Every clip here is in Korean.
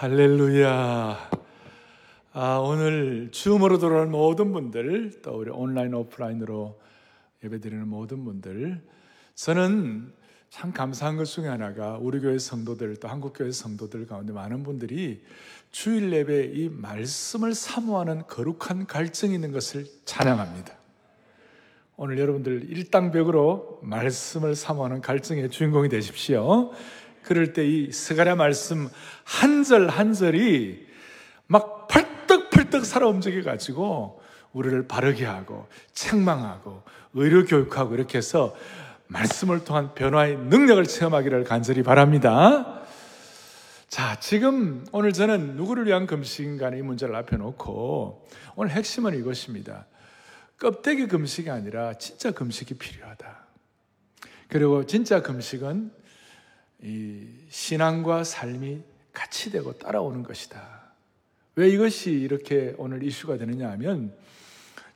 할렐루야. 아, 오늘 줌으로 들어오는 모든 분들, 또 우리 온라인, 오프라인으로 예배드리는 모든 분들, 저는 참 감사한 것 중에 하나가 우리 교회 성도들, 또 한국교회 성도들 가운데 많은 분들이 주일 예배 이 말씀을 사모하는 거룩한 갈증이 있는 것을 찬양합니다. 오늘 여러분들 일당벽으로 말씀을 사모하는 갈증의 주인공이 되십시오. 그럴 때 이 스가랴 말씀 한 절 한 절이 막 펄떡펄떡 살아 움직여 가지고 우리를 바르게 하고 책망하고 의료 교육하고 이렇게 해서 말씀을 통한 변화의 능력을 체험하기를 간절히 바랍니다. 자, 지금 오늘 저는 누구를 위한 금식인가 이 문제를 앞에 놓고 오늘 핵심은 이것입니다. 껍데기 금식이 아니라 진짜 금식이 필요하다. 그리고 진짜 금식은 이 신앙과 삶이 같이 되고 따라오는 것이다. 왜 이것이 이렇게 오늘 이슈가 되느냐 하면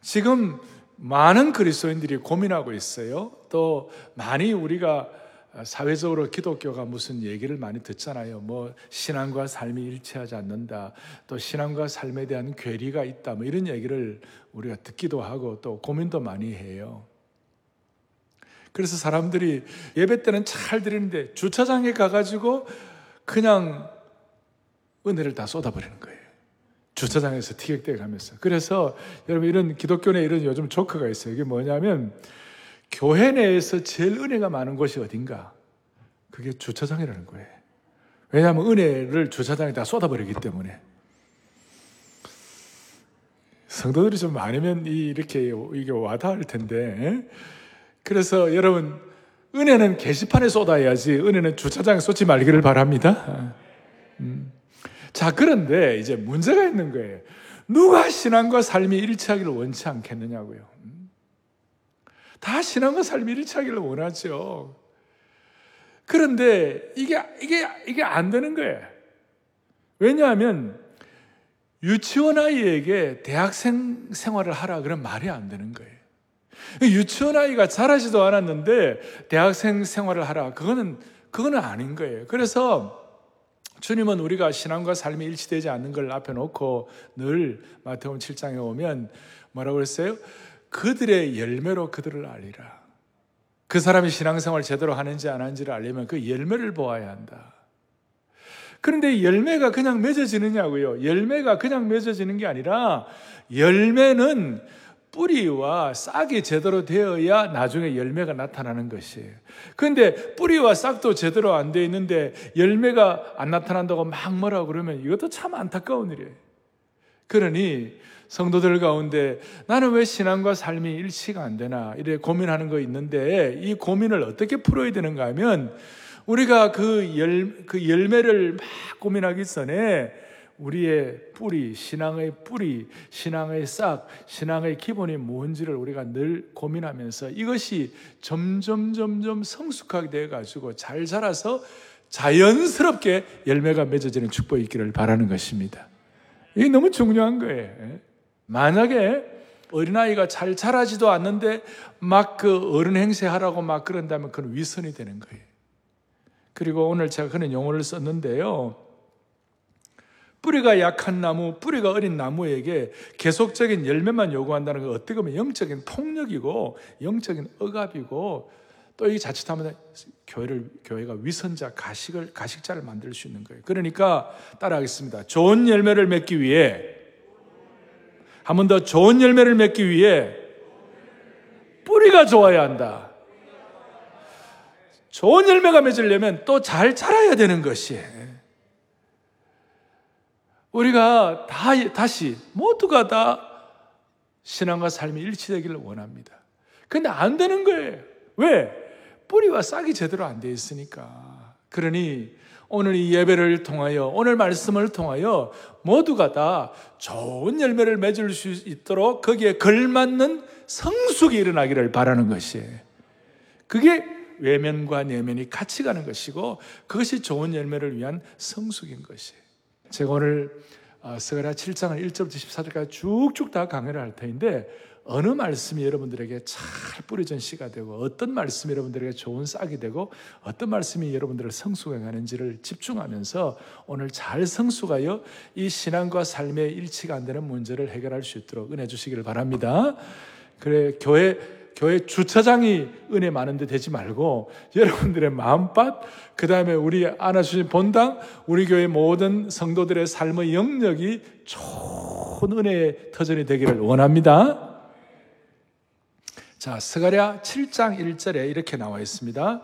지금 많은 그리스도인들이 고민하고 있어요. 또 많이 우리가 사회적으로 기독교가 무슨 얘기를 많이 듣잖아요. 뭐 신앙과 삶이 일치하지 않는다. 또 신앙과 삶에 대한 괴리가 있다. 뭐 이런 얘기를 우리가 듣기도 하고 또 고민도 많이 해요. 그래서 사람들이 예배 때는 잘 드리는데 주차장에 가가지고 그냥 은혜를 다 쏟아버리는 거예요. 주차장에서 티격대에 가면서. 그래서 여러분 이런 기독교 내 이런 요즘 조크가 있어요. 이게 뭐냐면 교회 내에서 제일 은혜가 많은 곳이 어딘가? 그게 주차장이라는 거예요. 왜냐하면 은혜를 주차장에다 쏟아버리기 때문에. 성도들이 좀 많으면 이렇게 이게 와닿을 텐데. 그래서 여러분 은혜는 게시판에 쏟아야지 은혜는 주차장에 쏟지 말기를 바랍니다. 음. 자 그런데 이제 문제가 있는 거예요. 누가 신앙과 삶이 일치하기를 원치 않겠느냐고요. 음. 다 신앙과 삶이 일치하기를 원하죠. 그런데 이게 이게 이게 안 되는 거예요. 왜냐하면 유치원 아이에게 대학생 생활을 하라 그런 말이 안 되는 거예요. 유치원 아이가 자라지도 않았는데 대학생 생활을 하라. 그거는, 그거는 아닌 거예요. 그래서 주님은 우리가 신앙과 삶이 일치되지 않는 걸 앞에 놓고 늘 마태복음 7장에 오면 뭐라고 그랬어요? 그들의 열매로 그들을 알리라. 그 사람이 신앙생활 제대로 하는지 안 하는지를 알려면 그 열매를 보아야 한다. 그런데 열매가 그냥 맺어지느냐고요? 열매가 그냥 맺어지는 게 아니라 열매는 뿌리와 싹이 제대로 되어야 나중에 열매가 나타나는 것이에요. 그런데 뿌리와 싹도 제대로 안 되어 있는데 열매가 안 나타난다고 막 뭐라 그러면 이것도 참 안타까운 일이에요. 그러니 성도들 가운데 나는 왜 신앙과 삶이 일치가 안 되나 이래 고민하는 거 있는데 이 고민을 어떻게 풀어야 되는가 하면 우리가 그, 열, 그 열매를 막 고민하기 전에 우리의 뿌리, 신앙의 뿌리, 신앙의 싹, 신앙의 기본이 뭔지를 우리가 늘 고민하면서 이것이 점점 점점 성숙하게 되어 가지고 잘 자라서 자연스럽게 열매가 맺어지는 축복이 있기를 바라는 것입니다. 이게 너무 중요한 거예요. 만약에 어린아이가 잘 자라지도 않는데 막 그 어른 행세하라고 막 그런다면 그건 위선이 되는 거예요. 그리고 오늘 제가 그런 용어를 썼는데요. 뿌리가 약한 나무, 뿌리가 어린 나무에게 계속적인 열매만 요구한다는 건 어떻게 보면 영적인 폭력이고 영적인 억압이고 또 이 자칫하면 교회를 교회가 위선자 가식을 가식자를 만들 수 있는 거예요. 그러니까 따라하겠습니다. 좋은 열매를 맺기 위해 한 번 더 좋은 열매를 맺기 위해 뿌리가 좋아야 한다. 좋은 열매가 맺으려면 또 잘 자라야 되는 것이에요. 우리가 다, 다시 모두가 다 신앙과 삶이 일치되기를 원합니다. 근데 안 되는 거예요. 왜? 뿌리와 싹이 제대로 안 돼 있으니까. 그러니 오늘 이 예배를 통하여, 오늘 말씀을 통하여 모두가 다 좋은 열매를 맺을 수 있도록 거기에 걸맞는 성숙이 일어나기를 바라는 것이에요. 그게 외면과 내면이 같이 가는 것이고 그것이 좋은 열매를 위한 성숙인 것이에요. 제가 오늘 어, 스가랴 7장을 1절부터 14절까지 쭉쭉 다 강의를 할 터인데 어느 말씀이 여러분들에게 잘 뿌려진 씨가 되고 어떤 말씀이 여러분들에게 좋은 싹이 되고 어떤 말씀이 여러분들을 성숙해 가는지를 집중하면서 오늘 잘 성숙하여 이 신앙과 삶의 일치가 안 되는 문제를 해결할 수 있도록 은혜 주시기를 바랍니다. 그래 교회 교회 주차장이 은혜 많은데 되지 말고 여러분들의 마음밭, 그 다음에 우리 안아주신 본당, 우리 교회 모든 성도들의 삶의 영역이 좋은 은혜의 터전이 되기를 원합니다. 자, 스가랴 7장 1절에 이렇게 나와 있습니다.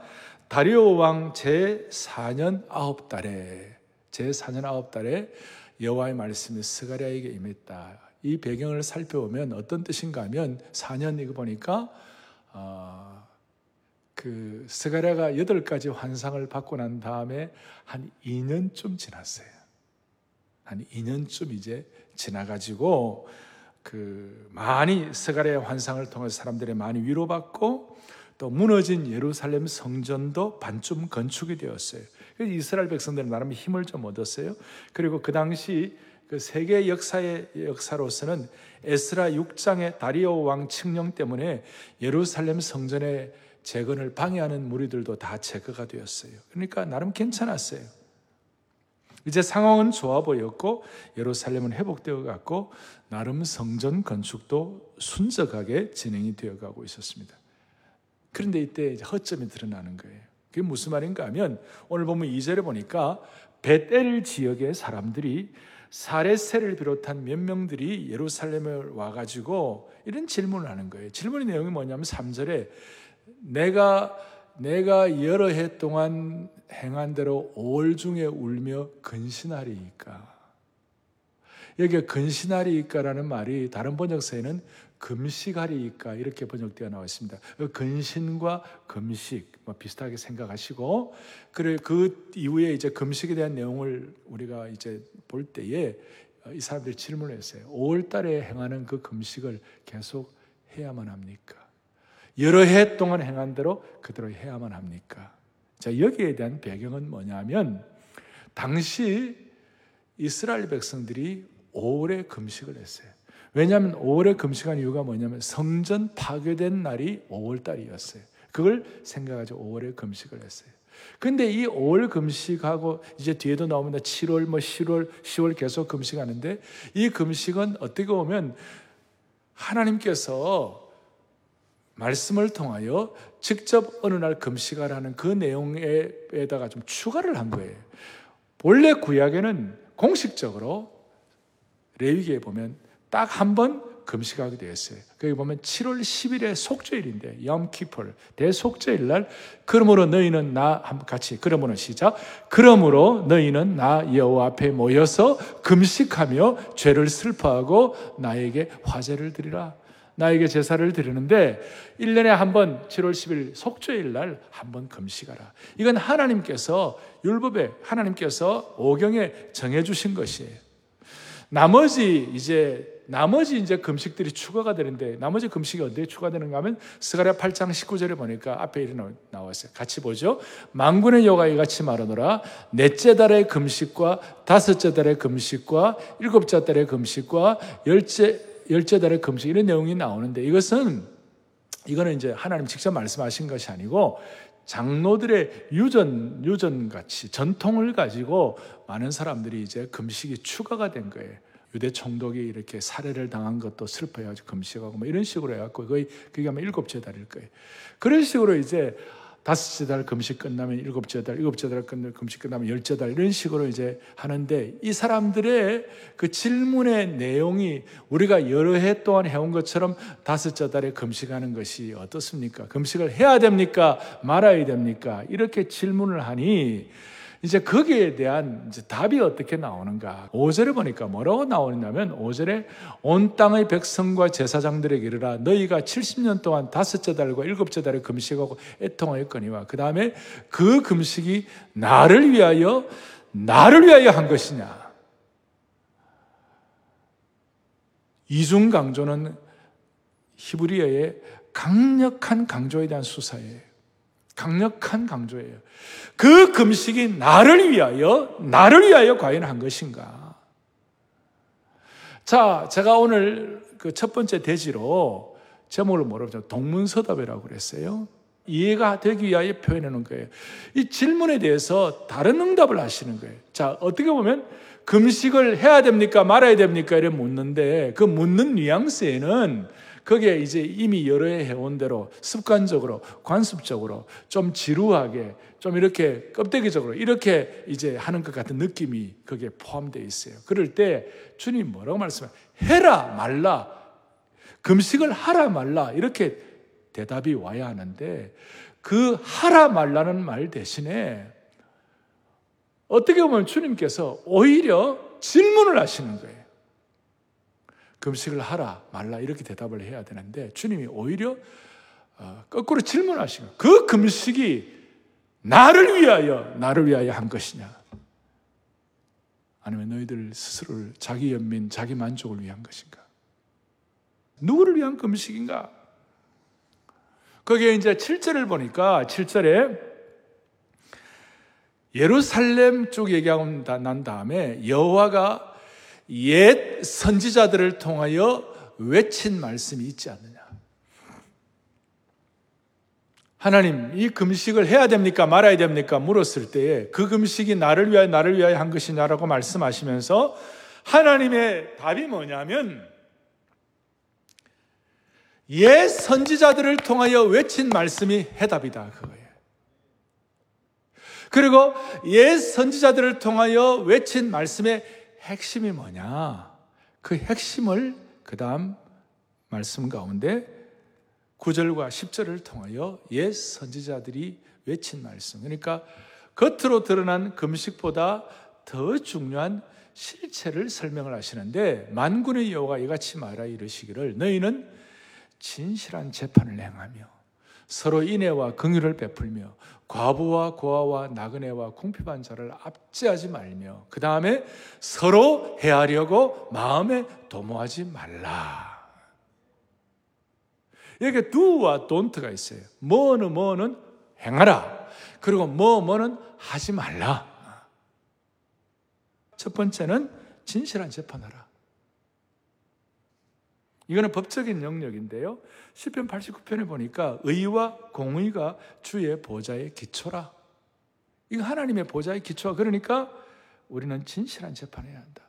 다리오 왕 제4년 9달에 제4년 9달에 여호와의 말씀이 스가랴에게 임했다. 이 배경을 살펴보면 어떤 뜻인가 하면 4년 이거 보니까 어, 그 스가랴가 8가지 환상을 받고 난 다음에 한 2년쯤 지났어요. 한 2년쯤 이제 지나가지고 그 많이 스가랴의 환상을 통해서 사람들이 많이 위로받고 또 무너진 예루살렘 성전도 반쯤 건축이 되었어요. 이스라엘 백성들은 나름 힘을 좀 얻었어요. 그리고 그 당시 그 세계 역사의 역사로서는 에스라 6장의 다리오 왕 칙령 때문에 예루살렘 성전의 재건을 방해하는 무리들도 다 제거가 되었어요. 그러니까 나름 괜찮았어요. 이제 상황은 좋아 보였고 예루살렘은 회복되어 갔고 나름 성전 건축도 순적하게 진행이 되어 가고 있었습니다. 그런데 이때 허점이 드러나는 거예요. 그게 무슨 말인가 하면 오늘 보면 2절에 보니까 베델 지역의 사람들이 사레세를 비롯한 몇 명들이 예루살렘에 와가지고 이런 질문을 하는 거예요. 질문의 내용이 뭐냐면 3절에 내가 내가 여러 해 동안 행한 대로 5월 중에 울며 근신하리이까. 여기 근신하리이까라는 말이 다른 번역서에는 금식하리이까 이렇게 번역되어 나와 있습니다. 그 근신과 금식 뭐 비슷하게 생각하시고 그래 그 이후에 이제 금식에 대한 내용을 우리가 이제 볼 때에 이 사람들이 질문을 했어요. 5월 달에 행하는 그 금식을 계속 해야만 합니까? 여러 해 동안 행한 대로 그대로 해야만 합니까? 자, 여기에 대한 배경은 뭐냐면 당시 이스라엘 백성들이 5월에 금식을 했어요. 왜냐하면 5월에 금식한 이유가 뭐냐면 성전 파괴된 날이 5월 달이었어요. 그걸 생각하죠. 5월에 금식을 했어요. 근데 이 5월 금식하고 이제 뒤에도 나옵니다. 7월, 뭐 10월, 10월 계속 금식하는데 이 금식은 어떻게 보면 하나님께서 말씀을 통하여 직접 어느 날 금식하라는 그 내용에다가 좀 추가를 한 거예요. 원래 구약에는 공식적으로 레위기에 보면 딱 한 번 금식하게 되었어요. 거기 보면 7월 10일에 속죄일인데 염키폴 대속죄일 날 그러므로 너희는 나 같이 그러므로 시작 그러므로 너희는 나 여호와 앞에 모여서 금식하며 죄를 슬퍼하고 나에게 화제를 드리라. 나에게 제사를 드리는데 1년에 한 번 7월 10일 속죄일 날 한 번 금식하라. 이건 하나님께서 율법에 하나님께서 오경에 정해 주신 것이에요. 나머지 이제 나머지 이제 금식들이 추가가 되는데 나머지 금식이 어디에 추가되는가 하면 스가랴 8장 19절에 보니까 앞에 이렇게 나왔어요. 같이 보죠. 만군의 여호와이 같이 말하노라 넷째 달의 금식과 다섯째 달의 금식과 일곱째 달의 금식과 열째 열째 달의 금식 이런 내용이 나오는데 이것은 이거는 이제 하나님 직접 말씀하신 것이 아니고 장로들의 유전 유전 같이 전통을 가지고 많은 사람들이 이제 금식이 추가가 된 거예요. 유대 총독이 이렇게 살해를 당한 것도 슬퍼해가지고 금식하고 뭐 이런 식으로 해갖고 거의 그게 아마 일곱째 달일 거예요. 그런 식으로 이제 다섯째 달 금식 끝나면 일곱째 달, 일곱째 달 끝나면 금식 끝나면 열째 달 이런 식으로 이제 하는데 이 사람들의 그 질문의 내용이 우리가 여러 해 동안 해온 것처럼 다섯째 달에 금식하는 것이 어떻습니까? 금식을 해야 됩니까? 말아야 됩니까? 이렇게 질문을 하니 이제 거기에 대한 이제 답이 어떻게 나오는가? 5절에 보니까 뭐라고 나오냐면 5절에 온 땅의 백성과 제사장들에게 이르라 너희가 70년 동안 다섯째 달과 일곱째 달에 금식하고 애통하였거니와 그 다음에 그 금식이 나를 위하여 나를 위하여 한 것이냐? 이중 강조는 히브리어의 강력한 강조에 대한 수사예요. 강력한 강조예요. 그 금식이 나를 위하여, 나를 위하여 과연 한 것인가? 자, 제가 오늘 그 첫 번째 대지로 제목을 뭐라고 동문서답이라고 그랬어요. 이해가 되기 위하여 표현해 놓은 거예요. 이 질문에 대해서 다른 응답을 하시는 거예요. 자, 어떻게 보면 금식을 해야 됩니까? 말아야 됩니까? 이래 묻는데 그 묻는 뉘앙스에는 그게 이제 이미 여러 해 해온 대로 습관적으로, 관습적으로, 좀 지루하게, 좀 이렇게 껍데기적으로 이렇게 이제 하는 것 같은 느낌이 거기에 포함되어 있어요. 그럴 때 주님 뭐라고 말씀해요? 해라, 말라. 금식을 하라, 말라. 이렇게 대답이 와야 하는데 그 하라, 말라는 말 대신에 어떻게 보면 주님께서 오히려 질문을 하시는 거예요. 금식을 하라 말라 이렇게 대답을 해야 되는데 주님이 오히려 어, 거꾸로 질문하신 거예요. 그 금식이 나를 위하여 나를 위하여 한 것이냐? 아니면 너희들 스스로를 자기 연민, 자기 만족을 위한 것인가? 누구를 위한 금식인가? 거기에 이제 7절을 보니까 7절에 예루살렘 쪽 얘기하고 난 다음에 여호와가 옛 선지자들을 통하여 외친 말씀이 있지 않느냐. 하나님, 이 금식을 해야 됩니까? 말아야 됩니까? 물었을 때에 그 금식이 나를 위하여 나를 위하여 한 것이냐라고 말씀하시면서 하나님의 답이 뭐냐면 옛 선지자들을 통하여 외친 말씀이 해답이다. 그거예요. 그리고 옛 선지자들을 통하여 외친 말씀의 핵심이 뭐냐? 그 핵심을 그 다음 말씀 가운데 9절과 10절을 통하여 옛 선지자들이 외친 말씀. 그러니까 겉으로 드러난 금식보다 더 중요한 실체를 설명을 하시는데 만군의 여호가 이같이 말하 이르시기를 너희는 진실한 재판을 행하며 서로 인애와 긍휼을 베풀며 과부와 고아와 나그네와 궁핍한 자를 압제하지 말며 그 다음에 서로 헤아려고 마음에 도모하지 말라. 여기 do와 don't가 있어요. 뭐는 뭐는 행하라. 그리고 뭐 뭐는 하지 말라. 첫 번째는 진실한 재판하라. 이거는 법적인 영역인데요. 10편 89편에 보니까 의와 공의가 주의 보좌의 기초라. 이거 하나님의 보좌의 기초가 그러니까 우리는 진실한 재판해야 한다.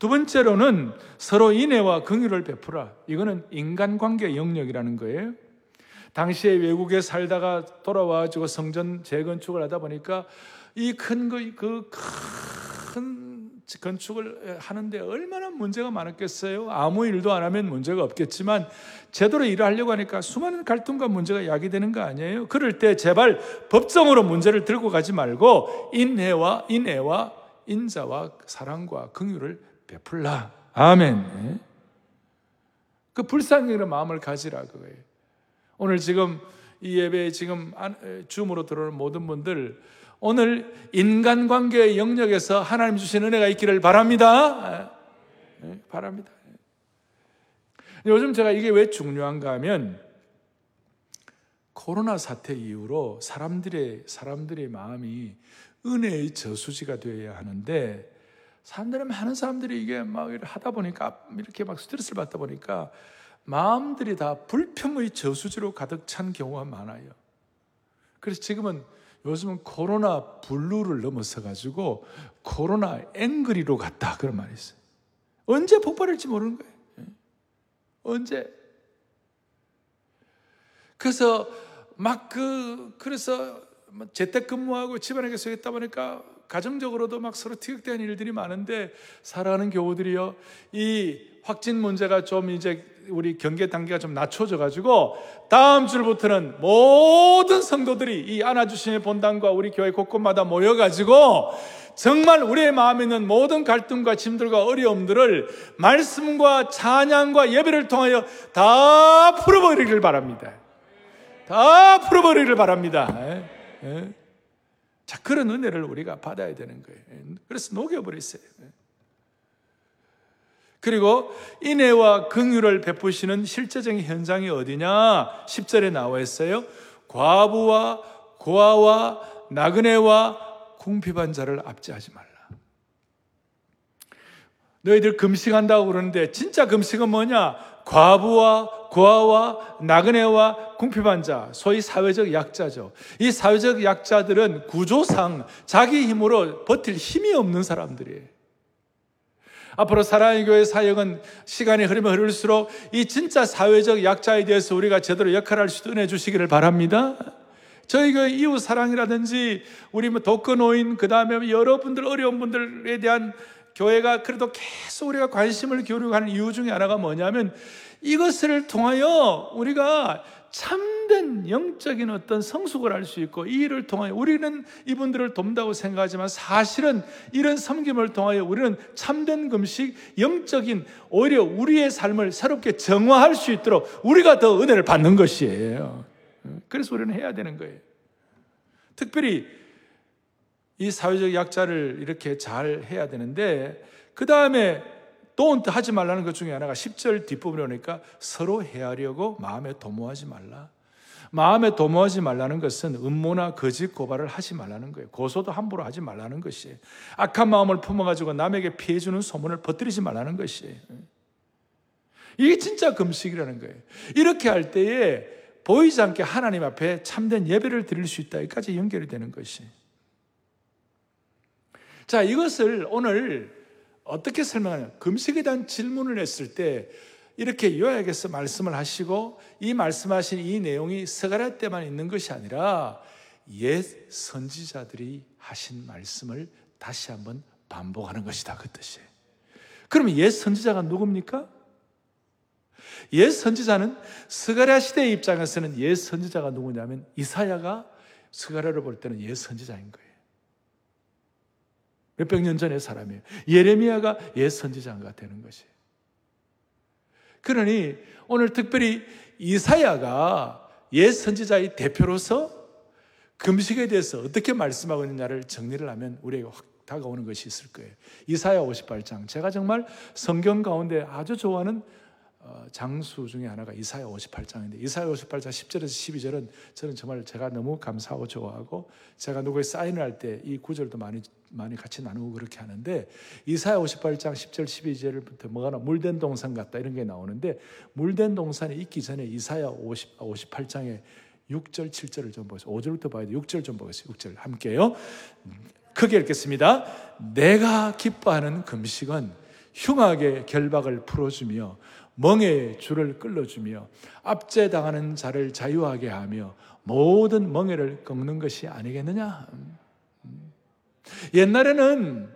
두 번째로는 서로 인애와 긍휼을 베풀어. 이거는 인간관계 영역이라는 거예요. 당시에 외국에 살다가 돌아와가지고 성전 재건축을 하다 보니까 이 큰 그큰 건축을 하는데 얼마나 문제가 많았겠어요. 아무 일도 안 하면 문제가 없겠지만 제대로 일을 하려고 하니까 수많은 갈등과 문제가 야기되는 거 아니에요? 그럴 때 제발 법정으로 문제를 들고 가지 말고 인애와 인애와 인자와 사랑과 긍휼을 베풀라. 아멘. 예? 그 불쌍히는 마음을 가지라 그거예요. 오늘 지금 이 예배에 지금 줌으로 들어오는 모든 분들 오늘 인간관계의 영역에서 하나님 주신 은혜가 있기를 바랍니다. 네, 바랍니다. 요즘 제가 이게 왜 중요한가 하면 코로나 사태 이후로 사람들의 사람들의 마음이 은혜의 저수지가 되어야 하는데 사람들은 많은 사람들이 이게 막 하다 보니까 이렇게 막 스트레스를 받다 보니까 마음들이 다 불평의 저수지로 가득 찬 경우가 많아요. 그래서 지금은 요즘은 코로나 블루를 넘어서 가지고 코로나 앵그리로 갔다 그런 말이 있어요. 언제 폭발할지 모르는 거예요. 예. 언제? 그래서 막 그 그래서 뭐 재택근무하고 집안에 계속 있다 보니까 가정적으로도 막 서로 티격태는 일들이 많은데 살아가는 교우들이요 이 확진 문제가 좀 이제 우리 경계 단계가 좀 낮춰져 가지고 다음 주부터는 모든 성도들이 이 안아주심의 본당과 우리 교회 곳곳마다 모여 가지고 정말 우리의 마음에 있는 모든 갈등과 짐들과 어려움들을 말씀과 찬양과 예배를 통하여 다 풀어버리기를 바랍니다. 다 풀어버리기를 바랍니다. 예? 예? 자, 그런 은혜를 우리가 받아야 되는 거예요. 그래서 녹여버렸어요. 그리고 인애와 긍휼을 베푸시는 실제적인 현장이 어디냐? 10절에 나와 있어요. 과부와 고아와 나그네와 궁핍한 자를 압제하지 말라. 너희들 금식한다고 그러는데 진짜 금식은 뭐냐? 과부와 고아와 나그네와 궁핍환자, 소위 사회적 약자죠. 이 사회적 약자들은 구조상 자기 힘으로 버틸 힘이 없는 사람들이에요. 앞으로 사랑의 교회 사역은 시간이 흐르면 흐를수록 이 진짜 사회적 약자에 대해서 우리가 제대로 역할할 수 있도록 해주시기를 바랍니다. 저희 그 이웃 사랑이라든지 우리 뭐 독거노인 그 다음에 여러분들 어려운 분들에 대한 교회가 그래도 계속 우리가 관심을 기울이고 하는 이유 중에 하나가 뭐냐면 이것을 통하여 우리가 참된 영적인 어떤 성숙을 할수 있고 이 일을 통하여 우리는 이분들을 돕는다고 생각하지만 사실은 이런 섬김을 통하여 우리는 참된 금식 영적인 오히려 우리의 삶을 새롭게 정화할 수 있도록 우리가 더 은혜를 받는 것이에요. 그래서 우리는 해야 되는 거예요. 특별히 이 사회적 약자를 이렇게 잘 해야 되는데 그 다음에 또 하지 말라는 것 중에 하나가 10절 뒷부분에 오니까 서로 헤아려고 마음에 도모하지 말라. 마음에 도모하지 말라는 것은 음모나 거짓 고발을 하지 말라는 거예요. 고소도 함부로 하지 말라는 것이에요. 악한 마음을 품어가지고 남에게 피해주는 소문을 퍼뜨리지 말라는 것이에요. 이게 진짜 금식이라는 거예요. 이렇게 할 때에 보이지 않게 하나님 앞에 참된 예배를 드릴 수 있다. 여기까지 연결이 되는 것이. 자, 이것을 오늘 어떻게 설명하냐? 금식에 대한 질문을 했을 때 이렇게 요약해서 말씀을 하시고 이 말씀하신 이 내용이 스가랴 때만 있는 것이 아니라 옛 선지자들이 하신 말씀을 다시 한번 반복하는 것이다 그 뜻이에요. 그러면 옛 선지자가 누굽니까? 옛 선지자는 스가랴 시대의 입장에서는 옛 선지자가 누구냐면 이사야가 스가랴를 볼 때는 옛 선지자인 거예요. 몇백 년 전의 사람이에요. 예레미야가 옛 선지자가 되는 것이. 그러니 오늘 특별히 이사야가 옛 선지자의 대표로서 금식에 대해서 어떻게 말씀하고 있느냐를 정리를 하면 우리에게 확 다가오는 것이 있을 거예요. 이사야 58장. 제가 정말 성경 가운데 아주 좋아하는 어, 장수 중에 하나가 이사야 58장인데 이사야 58장 10절에서 12절은 저는 정말 제가 너무 감사하고 좋아하고 제가 누구에 사인을 할 때 이 구절도 많이 많이 같이 나누고 그렇게 하는데 이사야 58장 10절 12절부터 뭐가 나 물된 동산 같다 이런 게 나오는데 물된 동산이 있기 전에 이사야 50, 58장에 6절 7절을 좀 보세요. 5절부터 봐야 돼. 6절 좀 보겠습니다. 6절 함께요. 크게 읽겠습니다. 내가 기뻐하는 금식은 흉악의 결박을 풀어주며 멍에 줄을 끌어주며 압제당하는 자를 자유하게 하며 모든 멍에를 꺾는 것이 아니겠느냐? 옛날에는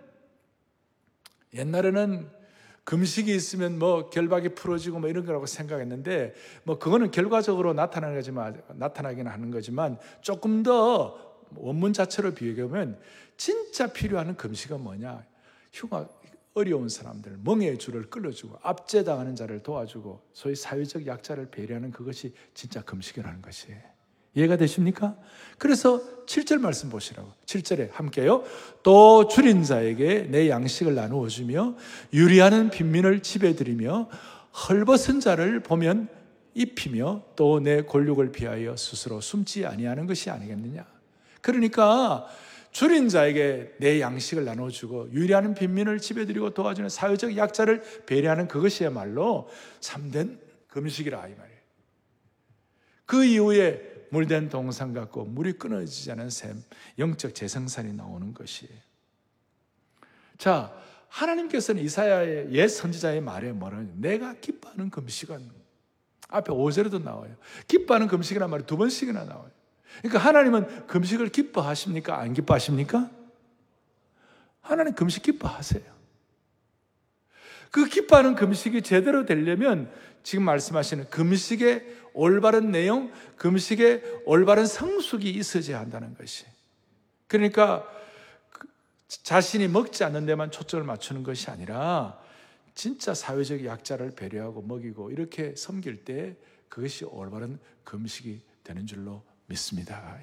옛날에는 금식이 있으면 뭐 결박이 풀어지고 뭐 이런 거라고 생각했는데 뭐 그거는 결과적으로 나타나는 거지만 나타나기는 하는 거지만 조금 더 원문 자체로 비교해 보면 진짜 필요한 금식은 뭐냐? 흉악 어려운 사람들, 멍에 줄을 끌어주고 압제당하는 자를 도와주고 소위 사회적 약자를 배려하는 그것이 진짜 금식이라는 것이에요. 이해가 되십니까? 그래서 7절 말씀 보시라고. 7절에 함께요. 또 줄인 자에게 내 양식을 나누어 주며 유리하는 빈민을 집에 들이며 헐벗은 자를 보면 입히며 또내 골육을 비하여 스스로 숨지 아니하는 것이 아니겠느냐. 그러니까 줄인 자에게 내 양식을 나눠주고 유리하는 빈민을 집에 들이고 도와주는 사회적 약자를 배려하는 그것이야말로 참된 금식이라 이 말이에요. 그 이후에 물된 동상 같고 물이 끊어지지 않은 샘, 영적 재생산이 나오는 것이에요. 자, 하나님께서는 이사야의 옛 선지자의 말에 뭐라냐? 내가 기뻐하는 금식은 앞에 5절에도 나와요. 기뻐하는 금식이란 말이 두 번씩이나 나와요. 그러니까 하나님은 금식을 기뻐하십니까? 안 기뻐하십니까? 하나님 금식 기뻐하세요. 그 기뻐하는 금식이 제대로 되려면 지금 말씀하시는 금식의 올바른 내용, 금식의 올바른 성숙이 있어야 한다는 것이. 그러니까 그 자신이 먹지 않는 데만 초점을 맞추는 것이 아니라 진짜 사회적 약자를 배려하고 먹이고 이렇게 섬길 때 그것이 올바른 금식이 되는 줄로 믿습니다.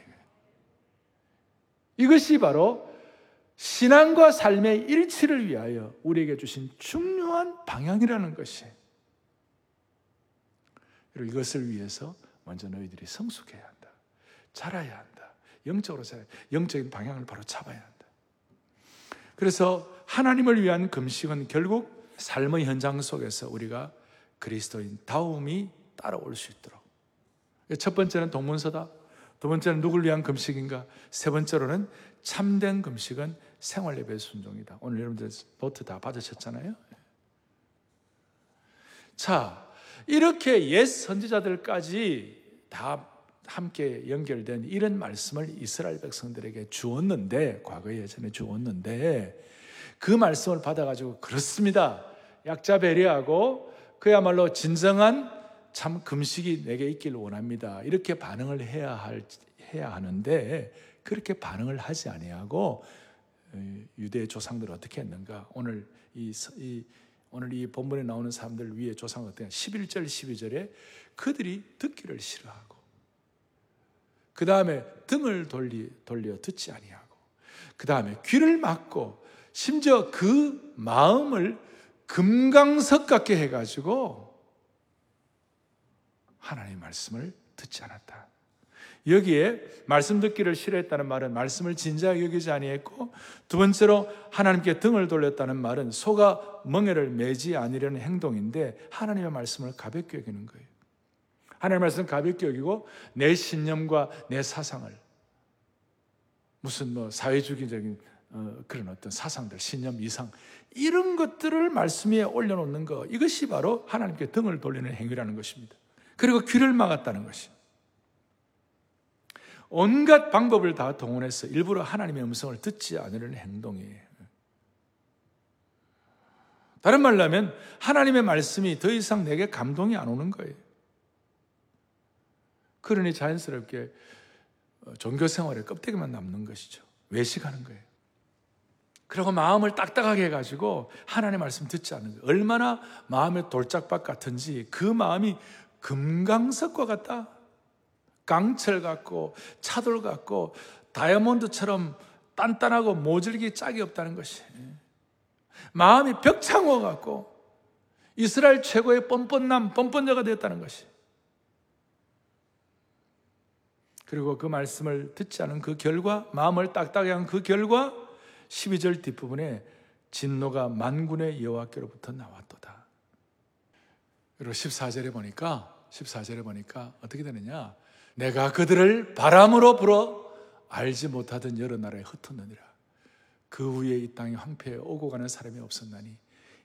이것이 바로 신앙과 삶의 일치를 위하여 우리에게 주신 중요한 방향이라는 것이. 그리고 이것을 위해서 먼저 너희들이 성숙해야 한다. 자라야 한다. 영적으로 자라 영적인 방향을 바로 잡아야 한다. 그래서 하나님을 위한 금식은 결국 삶의 현장 속에서 우리가 그리스도인 다움이 따라올 수 있도록. 첫 번째는 동문서다. 두 번째는 누굴 위한 금식인가? 세 번째로는 참된 금식은 생활 예배 순종이다. 오늘 여러분들 노트 다 받으셨잖아요. 자, 이렇게 옛 선지자들까지 다 함께 연결된 이런 말씀을 이스라엘 백성들에게 주었는데, 과거에 예전에 주었는데, 그 말씀을 받아가지고, 그렇습니다. 약자 배려하고, 그야말로 진정한 참 금식이 내게 있기를 원합니다. 이렇게 반응을 해야 할, 해야 하는데, 그렇게 반응을 하지 아니하고, 어, 유대 조상들 어떻게 했는가? 오늘 이, 이 오늘 이 본문에 나오는 사람들 위에 조상 어떻게 11절 12절에 그들이 듣기를 싫어하고 그 다음에 등을 돌리, 돌려 듣지 아니하고 그 다음에 귀를 막고 심지어 그 마음을 금강석 같게 해가지고 하나님의 말씀을 듣지 않았다. 여기에 말씀 듣기를 싫어했다는 말은 말씀을 진지하게 여기지 아니했고 두 번째로 하나님께 등을 돌렸다는 말은 소가 멍에를 매지 않으려는 행동인데 하나님의 말씀을 가볍게 여기는 거예요. 하나님의 말씀 가볍게 여기고 내 신념과 내 사상을 무슨 뭐 사회주의적인 어, 그런 어떤 사상들, 신념 이상 이런 것들을 말씀 위에 올려놓는 것 이것이 바로 하나님께 등을 돌리는 행위라는 것입니다. 그리고 귀를 막았다는 것이. 온갖 방법을 다 동원해서 일부러 하나님의 음성을 듣지 않으려는 행동이에요. 다른 말로 하면 하나님의 말씀이 더 이상 내게 감동이 안 오는 거예요. 그러니 자연스럽게 어, 종교 생활에 껍데기만 남는 것이죠. 외식하는 거예요. 그리고 마음을 딱딱하게 해가지고 하나님의 말씀 듣지 않는 거예요. 얼마나 마음의 돌짝밭 같은지 그 마음이 금강석과 같다. 강철 같고 차돌 같고 다이아몬드처럼 단단하고 모질기 짝이 없다는 것이 마음이 벽창호 같고 이스라엘 최고의 뻔뻔남 뻔뻔자가 되었다는 것이 그리고 그 말씀을 듣지 않은 그 결과 마음을 딱딱하게 한 그 결과 12절 뒷부분에 진노가 만군의 여호와께로부터 나왔도다. 그리고 14절에 보니까 14절에 보니까 어떻게 되느냐? 내가 그들을 바람으로 불어 알지 못하던 여러 나라에 흩었느니라. 그 후에 이 땅이 황폐해 오고 가는 사람이 없었나니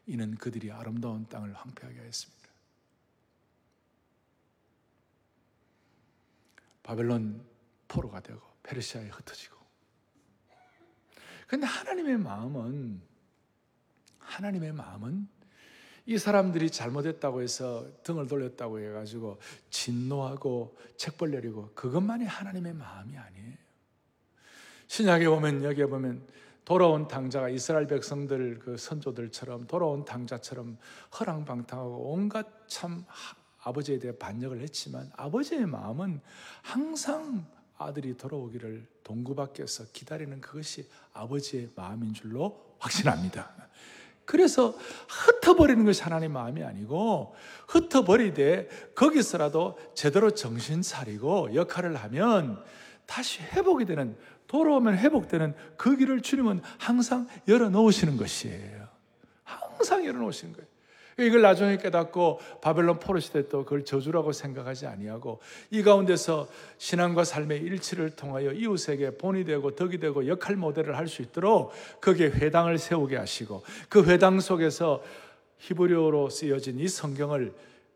이는 그들이 아름다운 땅을 황폐하게 하였습니다. 바벨론 포로가 되고 페르시아에 흩어지고. 근데 하나님의 마음은 하나님의 마음은 이 사람들이 잘못했다고 해서 등을 돌렸다고 해가지고 진노하고 책벌 내리고 그것만이 하나님의 마음이 아니에요. 신약에 보면 여기에 보면 돌아온 당자가 이스라엘 백성들 그 선조들처럼 돌아온 당자처럼 허랑방탕하고 온갖 참 아버지에 대해 반역을 했지만 아버지의 마음은 항상 아들이 돌아오기를 동구 밖에서 기다리는 그것이 아버지의 마음인 줄로 확신합니다. 그래서 흩어버리는 것이 하나님 마음이 아니고 흩어버리되 거기서라도 제대로 정신 차리고 역할을 하면 다시 회복이 되는 돌아오면 회복되는 그 길을 주님은 항상 열어놓으시는 것이에요. 항상 열어놓으시는 거예요. 이걸 나중에 깨닫고 바벨론 포로 시대 또 그걸 저주라고 생각하지 아니하고 이 가운데서 신앙과 삶의 일치를 통하여 이웃에게 본이 되고 덕이 되고 역할 모델을 할 수 있도록 거기에 회당을 세우게 하시고 그 회당 속에서 히브리어로 쓰여진 이 성경을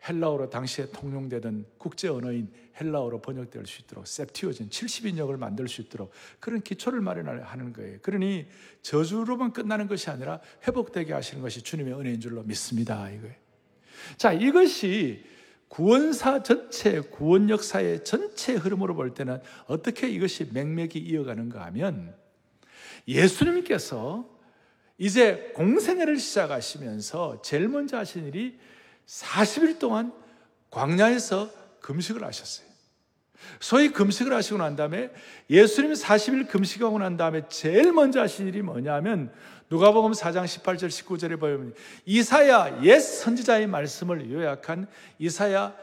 헬라어로 당시에 통용되던 국제 언어인 헬라어로 번역될 수 있도록 셉티오진 70인역을 만들 수 있도록 그런 기초를 마련하는 거예요. 그러니 저주로만 끝나는 것이 아니라 회복되게 하시는 것이 주님의 은혜인 줄로 믿습니다. 이거예요. 자, 이것이 구원사 전체, 구원 역사의 전체 흐름으로 볼 때는 어떻게 이것이 맥맥이 이어가는가 하면 예수님께서 이제 공생애를 시작하시면서 제일 먼저 하신 일이 40일 동안 광야에서 금식을 하셨어요. 소위 금식을 하시고 난 다음에 예수님이 40일 금식하고 난 다음에 제일 먼저 하신 일이 뭐냐면 누가복음 4장 18절 19절에 보면 이사야 옛 선지자의 말씀을 요약한 이사야의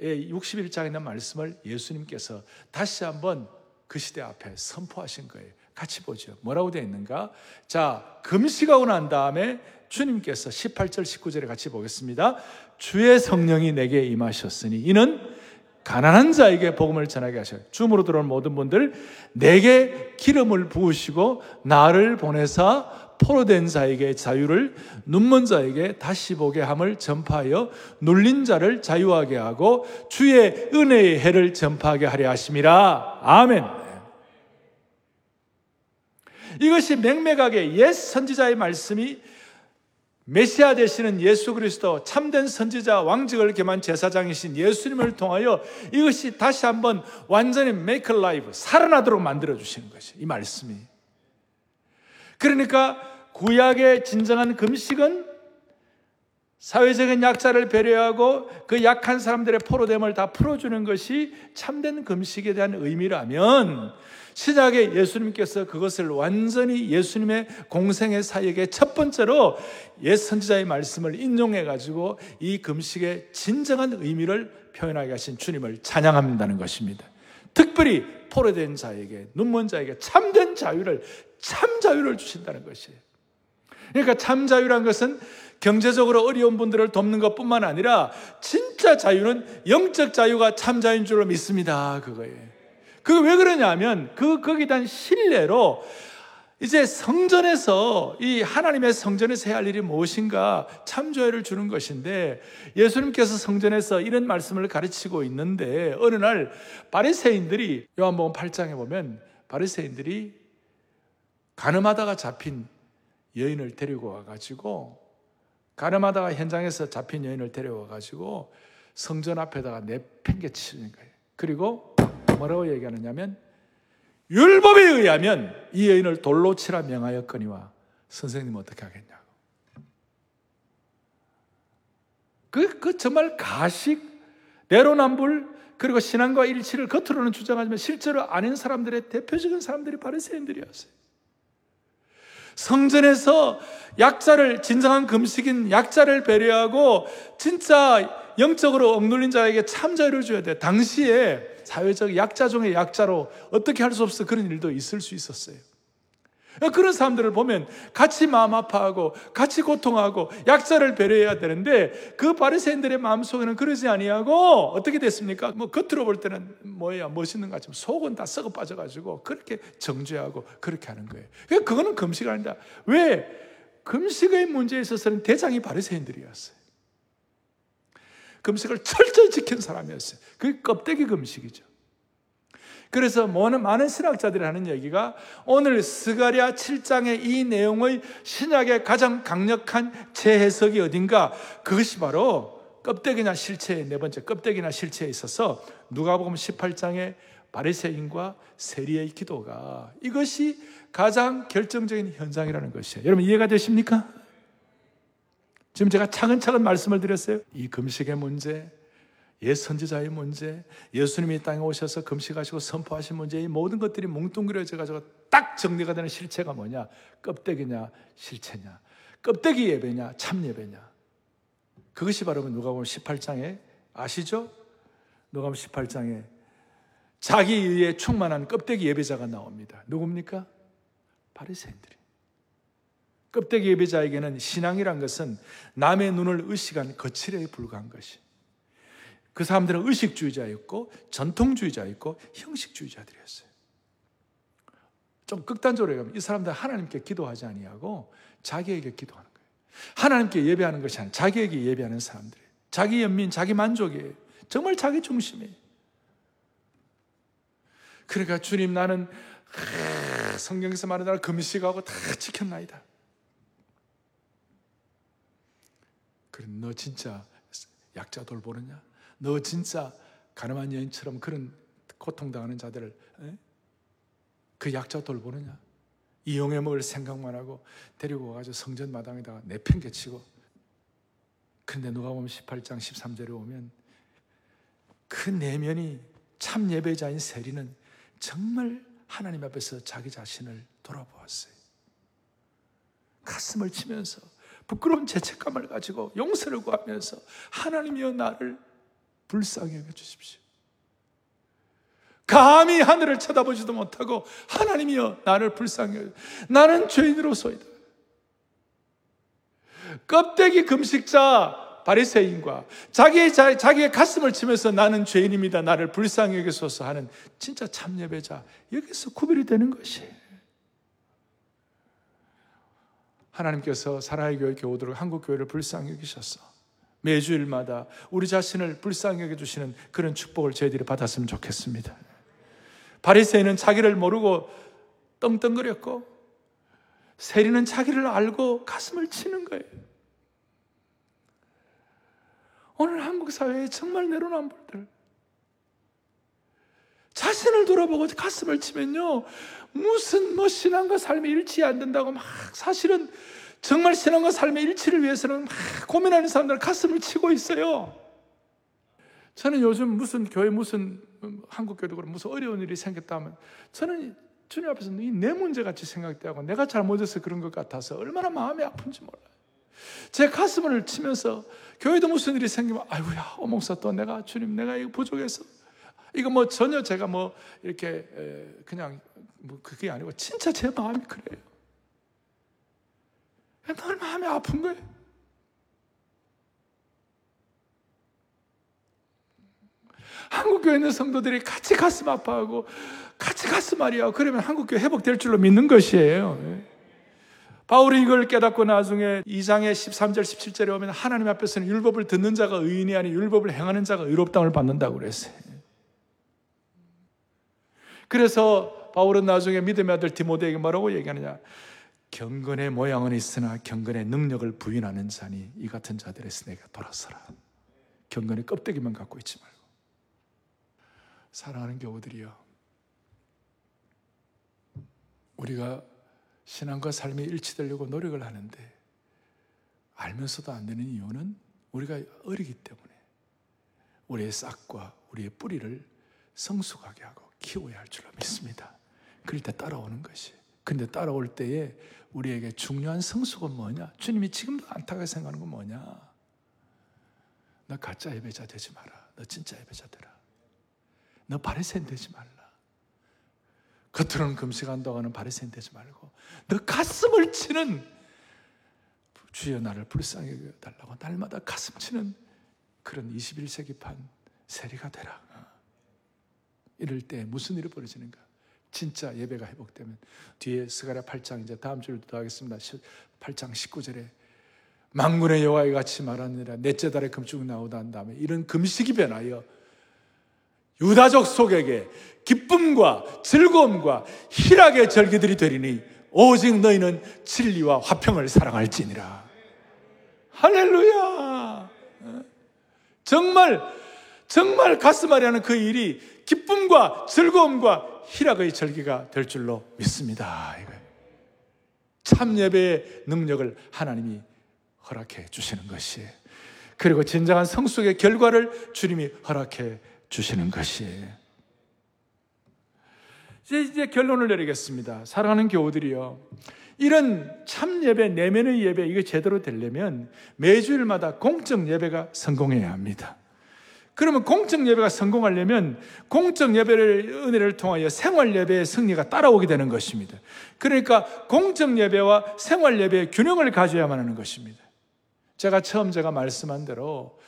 61장에 있는 말씀을 예수님께서 다시 한번 그 시대 앞에 선포하신 거예요. 같이 보죠. 뭐라고 되어 있는가? 자, 금식하고 난 다음에 주님께서 18절, 19절에 같이 보겠습니다. 주의 성령이 내게 임하셨으니 이는 가난한 자에게 복음을 전하게 하셔요. 주으로 들어온 모든 분들 내게 기름을 부으시고 나를 보내사 포로된 자에게 자유를 눈먼 자에게 다시 보게 함을 전파하여 눌린 자를 자유하게 하고 주의 은혜의 해를 전파하게 하려 하심이라. 아멘. 이것이 맹맥하게 옛 선지자의 말씀이 메시아 되시는 예수 그리스도 참된 선지자 왕직을 겸한 제사장이신 예수님을 통하여 이것이 다시 한번 완전히 make alive 살아나도록 만들어 주시는 것이 이 말씀이. 그러니까 구약의 진정한 금식은 사회적인 약자를 배려하고 그 약한 사람들의 포로됨을 다 풀어주는 것이 참된 금식에 대한 의미라면 신약의 예수님께서 그것을 완전히 예수님의 공생의 사역의 첫 번째로 옛 선지자의 말씀을 인용해 가지고 이 금식의 진정한 의미를 표현하게 하신 주님을 찬양한다는 것입니다. 특별히 포로된 자에게 눈먼 자에게 참된 자유를 참 자유를 주신다는 것이에요. 그러니까 참 자유란 것은 경제적으로 어려운 분들을 돕는 것뿐만 아니라 진짜 자유는 영적 자유가 참 자유인 줄로 믿습니다. 그거예요. 그게 왜 그러냐면 그 거기에 대한 신뢰로 이제 성전에서 이 하나님의 성전에서 해야 할 일이 무엇인가 참조회를 주는 것인데 예수님께서 성전에서 이런 말씀을 가르치고 있는데 어느 날 바리새인들이 요한복음 8장에 보면 바리새인들이 가늠하다가 잡힌 여인을 데리고 와 가지고 가늠하다가 현장에서 잡힌 여인을 데려와 가지고 성전 앞에다가 내팽개치는 거예요. 그리고 뭐라고 얘기하느냐면 율법에 의하면 이 여인을 돌로 치라 명하였거니와 선생님 어떻게 하겠냐고. 그, 그 정말 가식, 내로남불, 그리고 신앙과 일치를 겉으로는 주장하지만 실제로 아닌 사람들의 대표적인 사람들이 바리새인들이었어요. 성전에서 약자를 진정한 금식인 약자를 배려하고 진짜 영적으로 억눌린 자에게 참자유를 줘야 돼. 당시에 사회적 약자 중의 약자로 어떻게 할 수 없어 그런 일도 있을 수 있었어요. 그런 사람들을 보면 같이 마음 아파하고 같이 고통하고 약자를 배려해야 되는데 그 바리새인들의 마음속에는 그러지 아니하고 어떻게 됐습니까? 뭐 겉으로 볼 때는 뭐야 멋있는 것 같지만 속은 다 썩어 빠져가지고 그렇게 정죄하고 그렇게 하는 거예요. 그거는 금식 아니다. 왜? 금식의 문제에 있어서는 대장이 바리새인들이었어요. 금식을 철저히 지킨 사람이었어요. 그게 껍데기 금식이죠. 그래서 많은 신학자들이 하는 얘기가 오늘 스가랴 7장의 이 내용의 신약의 가장 강력한 재해석이 어딘가 그것이 바로 껍데기나 실체의 네 번째 껍데기나 실체에 있어서 누가복음 18장의 바리새인과 세리의 기도가 이것이 가장 결정적인 현상이라는 것이에요. 여러분 이해가 되십니까? 지금 제가 차근차근 말씀을 드렸어요. 이 금식의 문제, 옛 선지자의 문제, 예수님이 땅에 오셔서 금식하시고 선포하신 문제, 이 모든 것들이 뭉뚱그려져 가지고 딱 정리가 되는 실체가 뭐냐? 껍데기냐, 실체냐? 껍데기 예배냐, 참 예배냐? 그것이 바로 누가복음 18장에 아시죠? 누가복음 18장에 자기 의에 충만한 껍데기 예배자가 나옵니다. 누굽니까? 바리새인들이. 껍데기 예배자에게는 신앙이란 것은 남의 눈을 의식한 거칠에 불과한 것이. 그 사람들은 의식주의자였고 전통주의자였고 형식주의자들이었어요. 좀 극단적으로 얘기하면 이 사람들 하나님께 기도하지 아니하고 자기에게 기도하는 거예요. 하나님께 예배하는 것이 아니라 자기에게 예배하는 사람들이에요. 자기 연민, 자기 만족이에요. 정말 자기 중심이에요. 그러니까 주님 나는 성경에서 말하는 금식하고 다 지켰나이다. 그래, 너 진짜 약자 돌보느냐? 너 진짜 가늠한 여인처럼 그런 고통당하는 자들을 에? 그 약자 돌보느냐? 이용해 먹을 생각만 하고 데리고 와가지고 성전 마당에다가 내팽개치고 근데 누가 보면 18장 13절에 오면 그 내면이 참 예배자인 세리는 정말 하나님 앞에서 자기 자신을 돌아보았어요. 가슴을 치면서 부끄러운 죄책감을 가지고 용서를 구하면서 하나님이여 나를 불쌍히 여겨 주십시오. 감히 하늘을 쳐다보지도 못하고 하나님이여 나를 불쌍히 여 나는 죄인으로소이다. 껍데기 금식자 바리새인과 자기의 자기의 가슴을 치면서 나는 죄인입니다. 나를 불쌍히 여기소서 하는 진짜 참 예배자 여기서 구별이 되는 것이 하나님께서 사랑의 교회 교우들을 한국 교회를 불쌍히 여기셨어. 매주일마다 우리 자신을 불쌍히 여겨 주시는 그런 축복을 저희들이 받았으면 좋겠습니다. 바리새인은 자기를 모르고 떵떵거렸고 세리는 자기를 알고 가슴을 치는 거예요. 오늘 한국 사회에 정말 내로남불들 자신을 돌아보고 가슴을 치면요 무슨 뭐 신앙과 삶이 일치 안 된다고 막 사실은 정말 신앙과 삶의 일치를 위해서는 막 고민하는 사람들 가슴을 치고 있어요. 저는 요즘 무슨 교회 무슨 한국 교회도 그런 무슨 어려운 일이 생겼다면 저는 주님 앞에서 내 문제 같이 생각되고 내가 잘못해서 그런 것 같아서 얼마나 마음이 아픈지 몰라요. 제 가슴을 치면서 교회도 무슨 일이 생기면 아이고야 어목사 또 내가 주님 내가 이거 부족해서 이거 뭐 전혀 제가 뭐 이렇게 그냥 뭐 그게 아니고 진짜 제 마음이 그래요. 늘 마음이 아픈 거예요. 한국교회 있는 성도들이 같이 가슴 아파하고 같이 가슴 앓이하고 그러면 한국교회 회복될 줄로 믿는 것이에요. 예. 바울이 이걸 깨닫고 나중에 2장의 13절, 17절에 오면 하나님 앞에서는 율법을 듣는 자가 의인이 아니 율법을 행하는 자가 의롭다을 받는다고 그랬어요. 그래서 바울은 나중에 믿음의 아들 디모데에게 뭐라고 얘기하느냐? 경건의 모양은 있으나 경건의 능력을 부인하는 자니 이 같은 자들에서 내가 돌아서라. 경건의 껍데기만 갖고 있지 말고. 사랑하는 교우들이여. 우리가 신앙과 삶이 일치되려고 노력을 하는데 알면서도 안 되는 이유는 우리가 어리기 때문에 우리의 싹과 우리의 뿌리를 성숙하게 하고 키워야 할 줄로 믿습니다. 그럴 때 따라오는 것이. 근데 따라올 때에 우리에게 중요한 성숙은 뭐냐? 주님이 지금도 안타깝게 생각하는 건 뭐냐? 너 가짜 예배자 되지 마라. 너 진짜 예배자 되라. 너 바리새인 되지 말라. 겉으로는 금식한다고 하는 바리새인 되지 말고 너 가슴을 치는 주여 나를 불쌍히 여달라고 날마다 가슴 치는 그런 21세기판 세리가 되라. 이럴 때 무슨 일이 벌어지는가? 진짜 예배가 회복되면 뒤에 스가랴 8장 이제 다음 주도 하겠습니다. 8장 19절에 망군의 여호와의 같이 말하느라 넷째 달에 금축 나오다 한 다음에 이런 금식이 변하여 유다족 속에게 기쁨과 즐거움과 희락의 절기들이 되리니 오직 너희는 진리와 화평을 사랑할지니라. 할렐루야. 정말 정말 가슴 아리 하는 그 일이 기쁨과 즐거움과 희락의 절기가 될 줄로 믿습니다. 참 예배의 능력을 하나님이 허락해 주시는 것이 그리고 진정한 성숙의 결과를 주님이 허락해 주시는 것이 이제, 이제 결론을 내리겠습니다. 사랑하는 교우들이요. 이런 참 예배, 내면의 예배, 이게 제대로 되려면 매주일마다 공적 예배가 성공해야 합니다. 그러면 공적 예배가 성공하려면 공적 예배를 은혜를 통하여 생활 예배의 승리가 따라오게 되는 것입니다. 그러니까 공적 예배와 생활 예배의 균형을 가져야만 하는 것입니다. 제가 처음 제가 말씀한 대로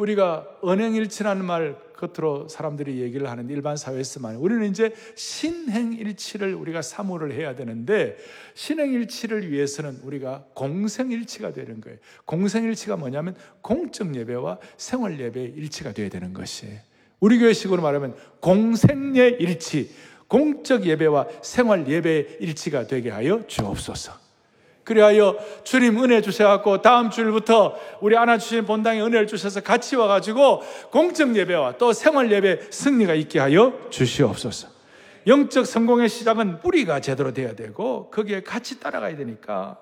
우리가 언행일치라는 말 겉으로 사람들이 얘기를 하는 일반 사회에서만 우리는 이제 신행일치를 우리가 사모를 해야 되는데 신행일치를 위해서는 우리가 공생일치가 되는 거예요. 공생일치가 뭐냐면 공적 예배와 생활 예배의 일치가 되어야 되는 것이에요. 우리 교회식으로 말하면 공생예 일치, 공적 예배와 생활 예배의 일치가 되게 하여 주옵소서. 그리하여 주님 은혜 주셔갖고 다음 주일부터 우리 안아주신 본당에 은혜를 주셔서 같이 와가지고 공적 예배와 또 생활 예배 승리가 있게 하여 주시옵소서. 영적 성공의 시작은 뿌리가 제대로 돼야 되고 거기에 같이 따라가야 되니까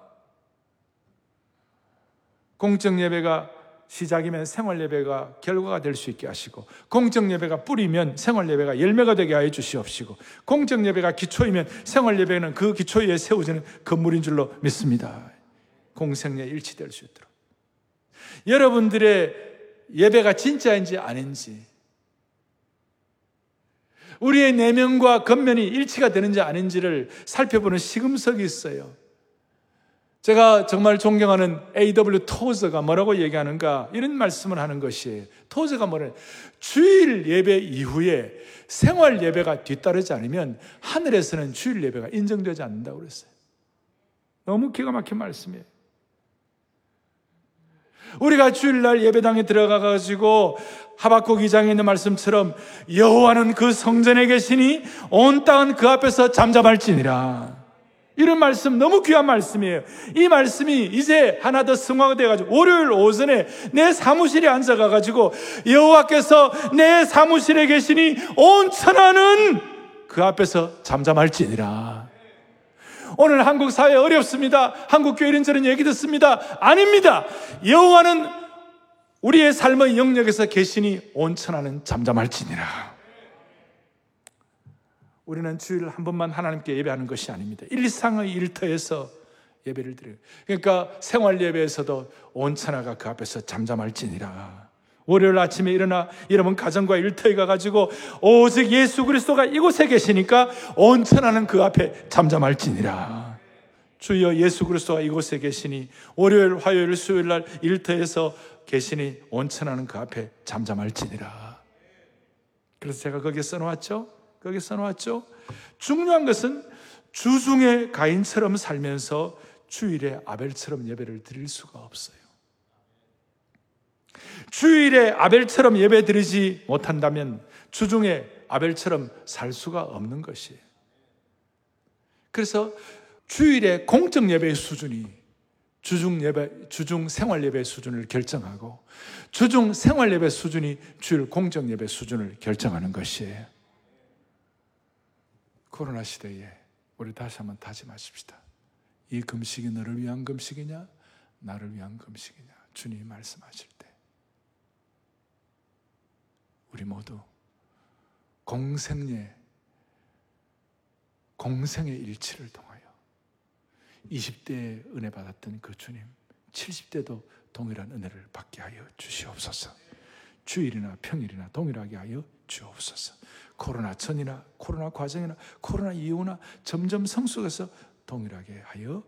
공적 예배가 시작이면 생활 예배가 결과가 될 수 있게 하시고 공적 예배가 뿌리면 생활 예배가 열매가 되게 하여 주시옵시고 공적 예배가 기초이면 생활 예배는 그 기초 위에 세워지는 건물인 줄로 믿습니다. 공생에 일치될 수 있도록 여러분들의 예배가 진짜인지 아닌지 우리의 내면과 겉면이 일치가 되는지 아닌지를 살펴보는 시금석이 있어요. 제가 정말 존경하는 A.W. 토저가 뭐라고 얘기하는가 이런 말씀을 하는 것이에요. 토저가 뭐래? 주일 예배 이후에 생활 예배가 뒤따르지 않으면 하늘에서는 주일 예배가 인정되지 않는다고 그랬어요. 너무 기가 막힌 말씀이에요. 우리가 주일날 예배당에 들어가 가지고 하박국 2장에 있는 말씀처럼 여호와는 그 성전에 계시니 온 땅은 그 앞에서 잠잠할지니라. 이런 말씀 너무 귀한 말씀이에요. 이 말씀이 이제 하나 더 승화가 돼가지고 월요일 오전에 내 사무실에 앉아가 가지고 여호와께서 내 사무실에 계시니 온 천하는 그 앞에서 잠잠할지니라. 오늘 한국 사회 어렵습니다. 한국 교회는 저는 얘기 듣습니다. 아닙니다. 여호와는 우리의 삶의 영역에서 계시니 온 천하는 잠잠할지니라. 우리는 주일 한 번만 하나님께 예배하는 것이 아닙니다. 일상의 일터에서 예배를 드려요. 그러니까 생활 예배에서도 온 천하가 그 앞에서 잠잠할지니라. 월요일 아침에 일어나 여러분 가정과 일터에 가가지고 오직 예수 그리스도가 이곳에 계시니까 온 천하는 그 앞에 잠잠할지니라. 주여 예수 그리스도가 이곳에 계시니 월요일, 화요일, 수요일 날 일터에서 계시니 온 천하는 그 앞에 잠잠할지니라. 그래서 제가 거기에 써놓았죠. 거기 써놓았죠. 중요한 것은 주중에 가인처럼 살면서 주일에 아벨처럼 예배를 드릴 수가 없어요. 주일에 아벨처럼 예배 드리지 못한다면 주중에 아벨처럼 살 수가 없는 것이에요. 그래서 주일에 공적 예배의 수준이 주중 예배, 주중 생활 예배 수준을 결정하고 주중 생활 예배 수준이 주일 공적 예배 수준을 결정하는 것이에요. 코로나 시대에 우리 다시 한번 다짐하십시다. 이 금식이 너를 위한 금식이냐? 나를 위한 금식이냐? 주님이 말씀하실 때 우리 모두 공생의 공생의 일치를 통하여 20대에 은혜 받았던 그 주님 70대도 동일한 은혜를 받게 하여 주시옵소서. 주일이나 평일이나 동일하게 하여 주옵소서. 코로나 전이나 코로나 과정이나 코로나 이후나 점점 성숙해서 동일하게 하여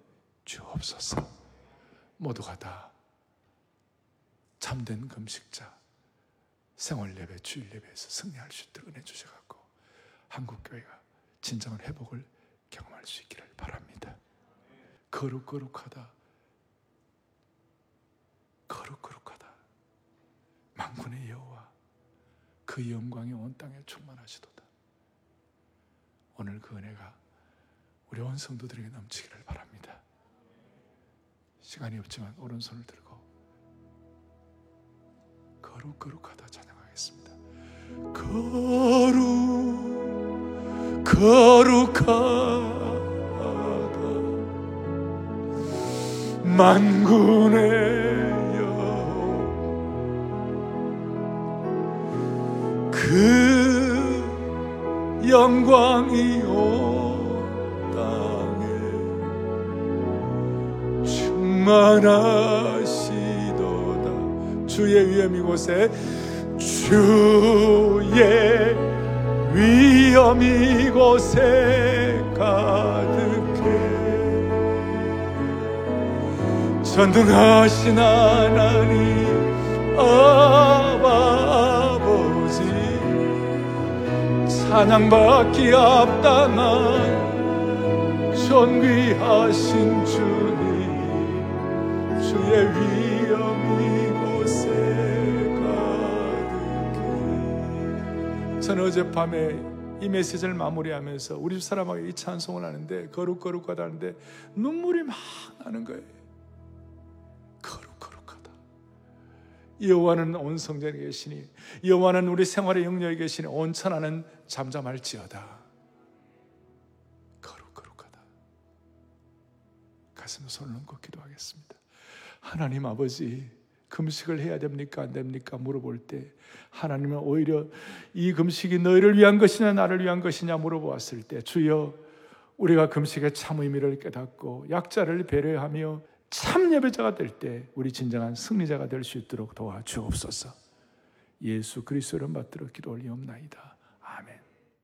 주옵소서. 모두가 다 참된 금식자 생활 예배 주일 예배에서 승리할 수 있도록 은혜 주셔 갖고 한국 교회가 진정한 회복을 경험할 수 있기를 바랍니다. 거룩거룩하다. 거룩거룩하다. 만군의 여호와 그 영광이 온 땅에 충만하시도다. 오늘 그 은혜가 우리 온 성도들에게 넘치기를 바랍니다. 시간이 없지만 오른손을 들고 거룩 거룩하다 찬양하겠습니다. 거룩 거룩하다 만군의 그 영광이 온 땅에 충만하시도다. 주의 위엄 이곳에 주의 위엄 이곳에 가득해. 전능하신 하나님 아바 찬양받기 합당한 존귀하신 주님 주의 위엄 이 곳에 가득해. 저는 어젯밤에 이 메시지를 마무리하면서 우리 집 사람하고 이 찬송을 하는데 거룩거룩하다 하는데 눈물이 막 나는 거예요 여호와는 온 성전에 계시니 여호와는 우리 생활의 영역에 계시니 온 천하는 잠잠할지어다. 거룩거룩하다. 가슴에 손을 얹고 기도하겠습니다. 하나님 아버지 금식을 해야 됩니까? 안 됩니까? 물어볼 때 하나님은 오히려 이 금식이 너희를 위한 것이냐 나를 위한 것이냐 물어보았을 때 주여 우리가 금식의 참 의미를 깨닫고 약자를 배려하며 참 예배자가 될 때 우리 진정한 승리자가 될 수 있도록 도와주옵소서. 예수 그리스도를 받들어 기도 올리옵나이다.